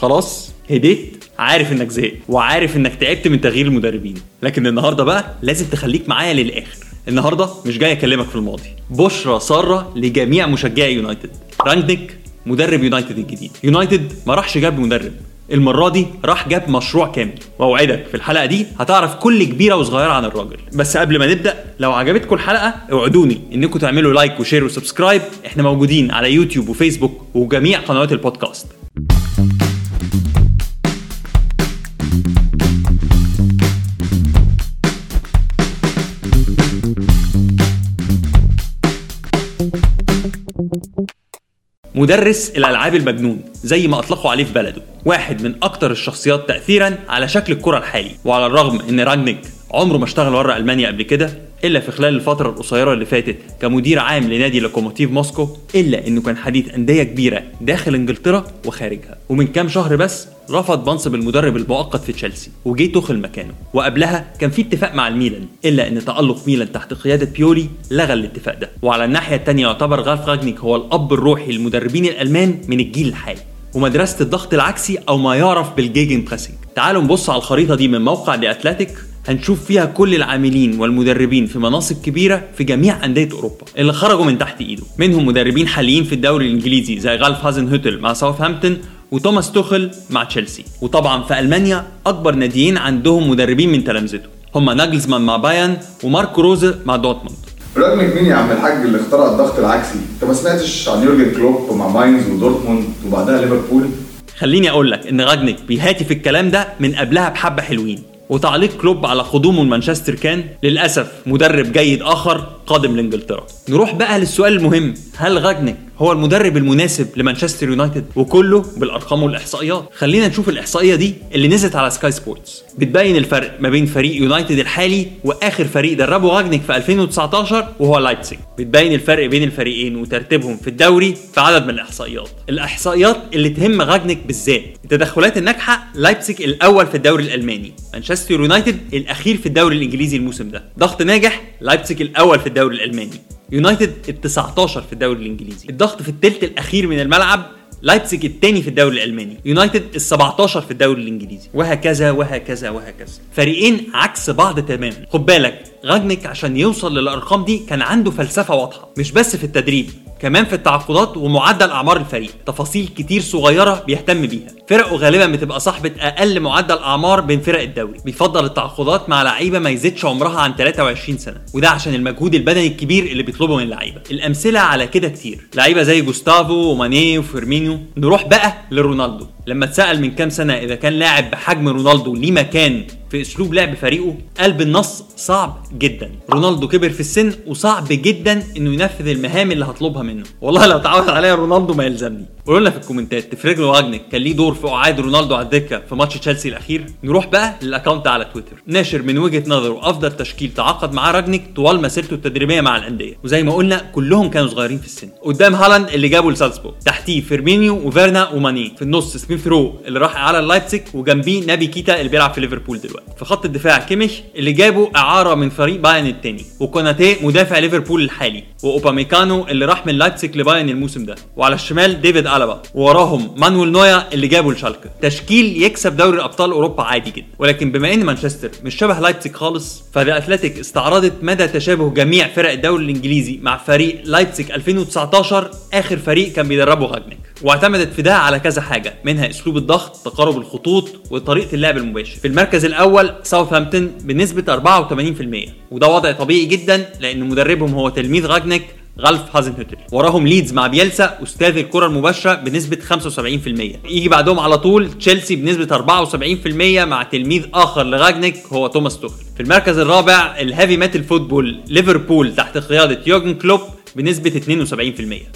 خلاص؟ هديت عارف إنك زهقت وعارف إنك تعبت من تغيير المدربين. لكن النهارده بقى لازم تخليك معايا للآخر. النهارده مش جاي أكلمك في الماضي. بشرى سارة لجميع مشجعي يونايتد. رانجنيك مدرب يونايتد الجديد. يونايتد ما راحش جاب مدرب. المرة دي راح جاب مشروع كامل. وأوعدك في الحلقة دي هتعرف كل كبيرة وصغيرة عن الراجل. بس قبل ما نبدأ لو عجبتكم الحلقة اوعدوني إنكم تعملوا like و share و subscribe. إحنا موجودين على يوتيوب وفيسبوك وجميع قنوات البودكاست. مدرس الألعاب المجنون زي ما أطلقوا عليه في بلده. واحد من أكتر الشخصيات تاثيرا على شكل الكرة الحالي. وعلى الرغم إن راجنيك عمره ما اشتغل برا ألمانيا قبل كده إلا في خلال الفترة القصيرة اللي فاتت كمدير عام لنادي لوكوموتيف موسكو إلا إنه كان حديث أندية كبيرة داخل إنجلترا وخارجها. ومن كام شهر بس رفض منصب المدرب المؤقت في تشيلسي وجي توخل مكانه. وقبلها كان في اتفاق مع الميلان إلا إن تألق ميلان تحت قيادة بيولي لغى الاتفاق ده. وعلى الناحية الثانية يعتبر رالف راجنيك هو الأب الروحي للمدربين الألمان من الجيل الحالي. ومدرسة الضغط العكسي أو ما يعرف بال Gegenpressing تعالوا نبص على الخريطة دي من موقع The Athletic هنشوف فيها كل العاملين والمدربين في مناصب كبيرة في جميع أندية أوروبا اللي خرجوا من تحت إيده. منهم مدربين حاليين في الدوري الإنجليزي زي رالف هازنهوتل مع ساوثهامبتون وتوماس توخل مع تشيلسي. وطبعا في ألمانيا أكبر ناديين عندهم مدربين من تلامذته هم ناجلزمان مع بايرن وماركو روزا مع دورتموند. راجنك مين يا عم الحاج اللي اخترع الضغط العكسي؟ انت ما سمعتش عن يورجن كلوب مع ماينز ودورتموند وبعدها ليفربول؟ خليني أقول لك إن راجنيك بيهاتي في الكلام ده من قبلها بحبة حلوين. وتعليق كلوب على قدومه لمانشستر كان للأسف مدرب جيد آخر قادم لإنجلترا. نروح بقى للسؤال المهم. هل راجنيك هو المدرب المناسب لمانشستر يونايتد وكله بالأرقام والإحصائيات. خلينا نشوف الإحصائية دي اللي نزلت على Sky Sports. بتبين الفرق ما بين فريق يونايتد الحالي وآخر فريق دربه راجنيك في 2019 وهو لايبزيج. بتبين الفرق بين الفريقين وترتيبهم في الدوري في عدد من الإحصائيات. الإحصائيات اللي تهم راجنيك بالذات. التدخلات الناجحة لايبزيج الأول في الدوري الألماني. مانشستر يونايتد الأخير في الدوري الإنجليزي الموسم ده. ضغط ناجح لايبزيج الأول في الدوري الألماني. يونايتد ال 19 في الدوري الإنجليزي. الضغط في الثلث الأخير من الملعب لايبزيج الثاني في الدوري الألماني. يونايتد ال 17 في الدوري الإنجليزي. وهكذا وهكذا وهكذا. فريقين عكس بعض تماما. خد بالك راجنيك عشان يوصل للأرقام دي كان عنده فلسفة واضحة. مش بس في التدريب كمان في التعاقدات ومعدل أعمار الفريق تفاصيل كتير صغيرة بيهتم بيها. فرقه غالبا بتبقى صاحبة أقل معدل أعمار بين فرق الدوري. بيفضل التعاقدات مع لعيبة ما يزيدش عمرها عن 23 سنة. وده عشان المجهود البدني الكبير اللي بيطلبه من اللعيبة. الأمثلة على كده كتير. لعيبة زي جوستافو وماني وفيرمينيو. نروح بقى لرونالدو. لما اتسأل من كام سنة إذا كان لاعب بحجم رونالدو ليه مكان في اسلوب لعب فريقه قال بالنص صعب جدا. رونالدو كبر في السن وصعب جدا إنه ينفذ المهام اللي هطلبها منه. والله لو تعرض عليا رونالدو ما يلزمني. قولوا لنا في الكومنتات تفتكروا راجنك كان ليه دور في قعاد رونالدو على الدكة في ماتش تشيلسي الأخير؟ نروح بقى لل account على تويتر. ناشر من وجهة نظره أفضل تشكيل تعاقد معاه راجنك طوال مسيرته التدريبية مع الأندية. وزي ما قلنا كلهم كانوا صغيرين في السن. قدام هالاند اللي جابه لسالزبورج تحتيه فيرمينيو وفيرنر وماني. في النص سميث رو اللي راح على لايبزيج وجنبيه نابي كيتا اللي بيلعب في ليفربول دلوقتي. في خط الدفاع كيميش اللي جابه إعارة من فريق بايرن الثاني وكوناتي مدافع ليفربول الحالي. وأوباميكانو اللي راح من لايبزيج لبايرن الموسم ده. وعلى الشمال ديفيد ألابا ووراهم مانويل نوير اللي جابه لشالكة. تشكيل يكسب دوري ابطال أوروبا عادي جدا. ولكن بما إن مانشستر مش شبه لايبزيج خالص ف The Athletic استعرضت مدى تشابه جميع فرق الدوري الإنجليزي مع فريق لايبزيج 2019 آخر فريق كان بيدربه راجنيك. واعتمدت في ده على كذا حاجة منها أسلوب الضغط تقارب الخطوط وطريقة اللعب المباشر. في المركز الأول ساوثهامبتون بنسبة 84% وده وضع طبيعي جدا لأن مدربهم هو تلميذ راجنيك رالف هازنهوتل وراهم ليدز مع بيلسا أستاذ الكرة المباشرة بنسبة 75% يجي بعدهم على طول تشيلسي بنسبة 74% مع تلميذ آخر لراجنيك هو توماس توخل في المركز الرابع ال heavy metal football ليفربول تحت قيادة يورجن كلوب بنسبة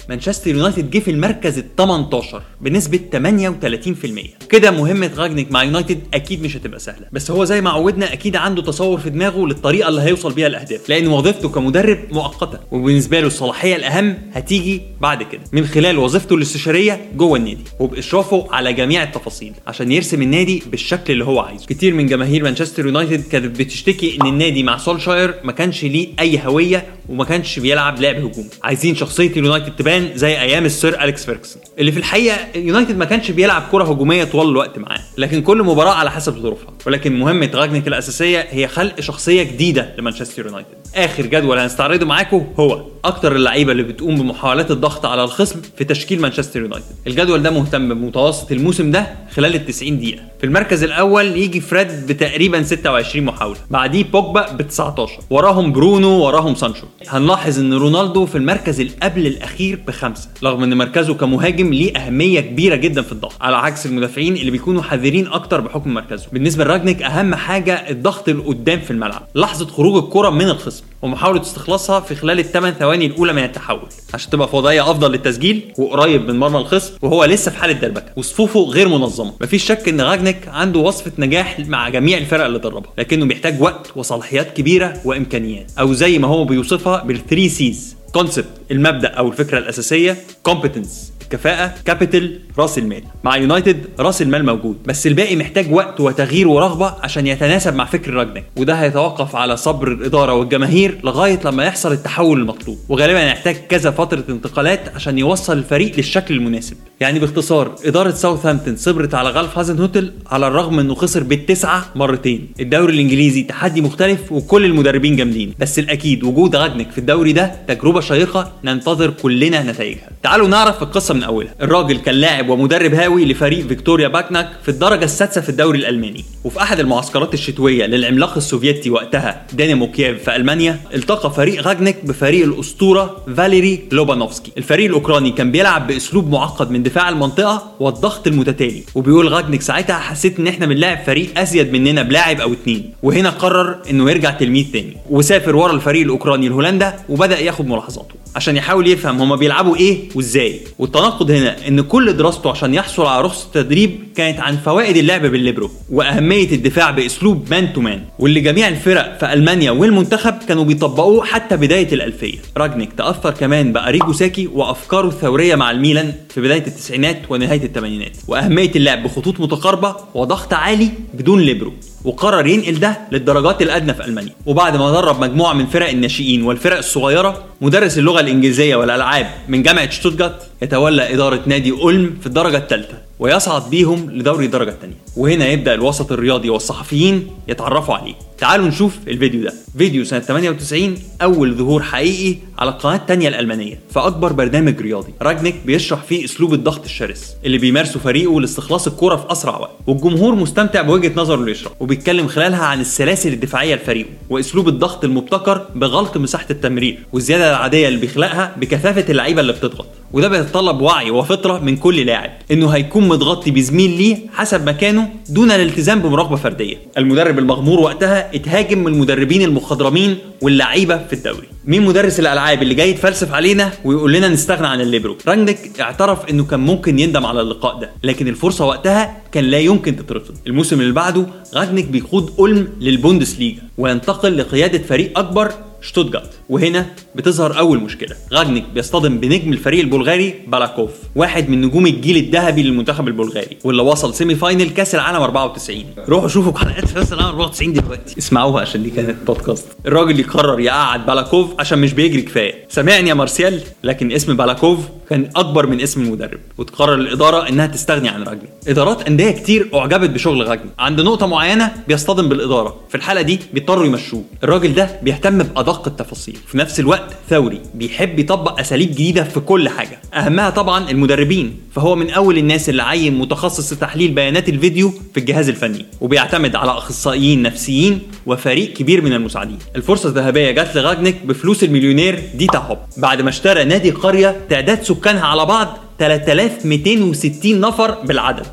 72% مانشستر يونايتد جه في المركز ال 18 بنسبة 38% كده مهمة راجنيك مع يونايتد أكيد مش هتبقى سهلة. بس هو زي ما عودنا أكيد عنده تصور في دماغه للطريقة اللي هيوصل بيها الأهداف. لأن وظيفته كمدرب مؤقتة وبالنسبة له الصلاحية الأهم هتيجي بعد كده. من خلال وظيفته الاستشارية جوه النادي وبإشرافه على جميع التفاصيل عشان يرسم النادي بالشكل اللي هو عايزه. كتير من جماهير مانشستر يونايتد كانت بتشتكي إن النادي مع سولشاير ما كانش ليه أي هوية وما كانش بيلعب لعب هجومي. عايزين شخصية اليونايتد تبان زي أيام السير أليكس فيرجسون اللي في الحقيقة اليونايتد ما كانش بيلعب كرة هجومية طوال الوقت معاه لكن كل مباراة على حسب ظروفها. ولكن مهمة راجنيك الأساسية هي خلق شخصية جديدة لمانشستر يونايتد. آخر جدول هنستعرضه معاكم هو أكتر اللعيبة اللي بتقوم بمحاولات الضغط على الخصم في تشكيل مانشستر يونايتد. الجدول ده مهتم بمتوسط الموسم ده خلال ال 90 دقيقة. في المركز الأول يجي فريد بتقريبا 26 محاولة بعديه بوجبا ب 19 وراهم برونو وراهم سانشو. هنلاحظ إن رونالدو في المركز اللي قبل الأخير بخمسة رغم إن مركزه كمهاجم ليه أهمية كبيرة جدا في الضغط. على عكس المدافعين اللي بيكونوا حذرين أكتر بحكم مركزه. بالنسبة لراجنيك أهم حاجة الضغط لقدام في الملعب. لحظة خروج الكرة من الخصم ومحاولة استخلاصها في خلال الثمان ثواني الأولى من التحول عشان تبقى في وضعية أفضل للتسجيل وقريب من مرمى الخصم وهو لسه في حالة دربكة وصفوفه غير منظمة. مفيش شك إن راجنيك عنده وصفة نجاح مع جميع الفرق اللي دربها لكنه بيحتاج وقت وصلاحيات كبيرة وإمكانيات. أو زي ما هو بيوصفها بال three C's concept المبدأ أو الفكرة الأساسية competence الكفاءة capital رأس المال. مع يونايتد رأس المال موجود بس الباقي محتاج وقت وتغيير ورغبة عشان يتناسب مع فكر رانجنيك وده هيتوقف على صبر الإدارة والجماهير لغاية لما يحصل التحول المطلوب. وغالبا هيحتاج كذا فترة انتقالات عشان يوصل الفريق للشكل المناسب. يعني باختصار إدارة ساوثهامبتون صبرت على رالف هازنهوتل على الرغم إنه خسر بالتسعة مرتين. الدوري الإنجليزي تحدي مختلف وكل المدربين جامدين. بس الأكيد وجود رانجنيك في الدوري ده تجربة شيقة ننتظر كلنا نتائجها. تعالوا نعرف القصة من أولها. الراجل كان لاعب ومدرب هاوي لفريق فيكتوريا باكنانج في الدرجة السادسة في الدوري الألماني. وفي أحد المعسكرات الشتوية للعملاق السوفيتي وقتها دينامو كييف في ألمانيا التقى فريق رانجنيك بفريق الأسطورة فاليري لوبانوفسكي. الفريق الأوكراني كان بيلعب بأسلوب معقد من دفاع المنطقة والضغط المتتالي. وبيقول رانجنيك ساعتها حسيت إن إحنا بنلاعب فريق أزيد مننا بلاعب أو اتنين. وهنا قرر إنه يرجع تلميذ تاني. وسافر ورا الفريق الأوكراني لهولندا وبدأ ياخد ملاحظاته. عشان يحاول يفهم هما بيلعبوا إيه وإزاي. والتناقض هنا إن كل دراسته عشان يحصل على رخصه تدريب كانت عن فوائد اللعب بالليبرو وأهمية الدفاع بأسلوب man to man واللي جميع الفرق في ألمانيا والمنتخب كانوا بيطبقوه حتى بداية الألفية. رانجنيك تأثر كمان بأريجو ساكي وأفكاره الثورية مع الميلان في بداية التسعينات ونهاية الثمانينات. وأهمية اللعب بخطوط متقاربة وضغط عالي بدون ليبرو. وقرر ينقل ده للدرجات الأدنى في ألمانيا. وبعد ما درب مجموعة من فرق الناشئين والفرق الصغيرة مدرس اللغة الإنجليزية والألعاب من جامعة شتوتجارت يتولى إدارة نادي أولم في الدرجة الثالثة. ويصعد بيهم لدوري الدرجة الثانية وهنا يبدأ الوسط الرياضي والصحفيين يتعرفوا عليه. تعالوا نشوف الفيديو ده. فيديو سنة 98 أول ظهور حقيقي على القناة الثانية الألمانية. في اكبر برنامج رياضي. رانجنيك بيشرح فيه أسلوب الضغط الشرس اللي بيمارسه فريقه لاستخلاص الكرة في أسرع وقت. والجمهور مستمتع بوجهة نظره اللي يشرح وبيتكلم خلالها عن السلاسل الدفاعية لفريقه وأسلوب الضغط المبتكر بغلق مساحة التمرير والزيادة العددية اللي بيخلقها بكثافة اللعيبة اللي بتضغط. وده بيتطلب وعي وقدرة من كل لاعب إنه هيكون متغطي بزميل ليه حسب مكانه دون الالتزام بمراقبة فردية. المدرب المغمور وقتها اتهاجم من المدربين المخضرمين واللعيبة في الدوري. مين مدرس الألعاب اللي جاي يتفلسف علينا ويقول لنا نستغنى عن الليبرو؟ رانجنيك اعترف إنه كان ممكن يندم على اللقاء ده لكن الفرصة وقتها كان لا يمكن تترفض. الموسم اللي بعده رانجنيك بيقود اولم للبوندسليجا وينتقل لقيادة فريق أكبر شتوتجارت وهنا بتظهر أول مشكلة. رانجنيك بيصطدم بنجم الفريق البلغاري بالاكوف واحد من نجوم الجيل الذهبي للمنتخب البلغاري واللي وصل semi-final كأس العالم 94 روحوا شوفوا حلقات كأس العالم 94 دلوقتي. اسمعوها عشان دي كانت بودكاست الراجل يقرر يقعد بالاكوف عشان مش بيجري كفاية. سامعني يا مارسيال لكن اسم بالاكوف كان أكبر من اسم المدرب وتقرر الإدارة إنها تستغني عن رانجنيك. إدارات أندية كتير أعجبت بشغل رانجنيك. عند نقطة معينة بيصطدم بالإدارة. في الحالة دي بيضطروا يمشوه. الراجل ده بيهتم بأدق التفاصيل. في نفس الوقت ثوري بيحب يطبق أساليب جديدة في كل حاجة أهمها طبعا المدربين فهو من أول الناس اللي عين متخصص لتحليل بيانات الفيديو في الجهاز الفني وبيعتمد على أخصائيين نفسيين وفريق كبير من المساعدين. الفرصة الذهبية جت لرانجنيك بفلوس المليونير ديتمار هوب. بعد ما اشترى نادي قرية تعداد سكانها على بعض 3260 نفر بالعدد.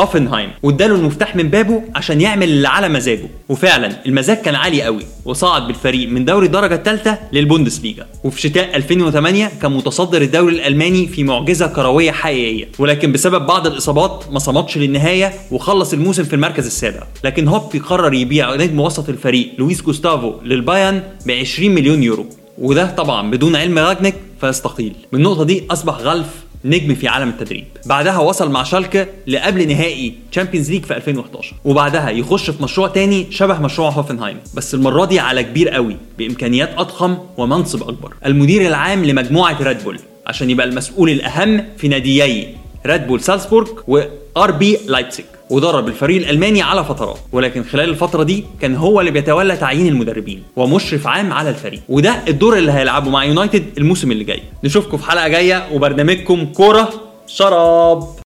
هوفنهايم واداله المفتاح من بابه عشان يعمل اللي على مزاجه. وفعلا المزاج كان عالي قوي وصعد بالفريق من دوري الدرجة الثالثة للبوندسليجا وفي شتاء 2008 كان متصدر الدوري الألماني في معجزة كروية حقيقية. ولكن بسبب بعض الإصابات ما صمدش للنهاية وخلص الموسم في المركز السابع. لكن هوب قرر يبيع نجم وسط الفريق لويس جوستافو للبايرن ب 20 مليون يورو. وده طبعا بدون علم رانجنيك فيستقيل. من النقطة دي أصبح رالف نجم في عالم التدريب. بعدها وصل مع شالكة لقبل نهائي Champions League في 2011 وبعدها يخش في مشروع تاني شبه مشروع هوفنهايم. بس المرة دي على كبير قوي بإمكانيات أضخم ومنصب أكبر. المدير العام لمجموعة ريد بول عشان يبقى المسؤول الأهم في ناديي ريد بول سالزبورغ وار بي لايبزيج ودرب الفريق الألماني على فترات ولكن خلال الفترة دي كان هو اللي بيتولى تعيين المدربين ومشرف عام على الفريق. وده الدور اللي هيلعبه مع يونايتد الموسم اللي جاي. نشوفكم في حلقة جاية وبرنامجكم كورة شراب.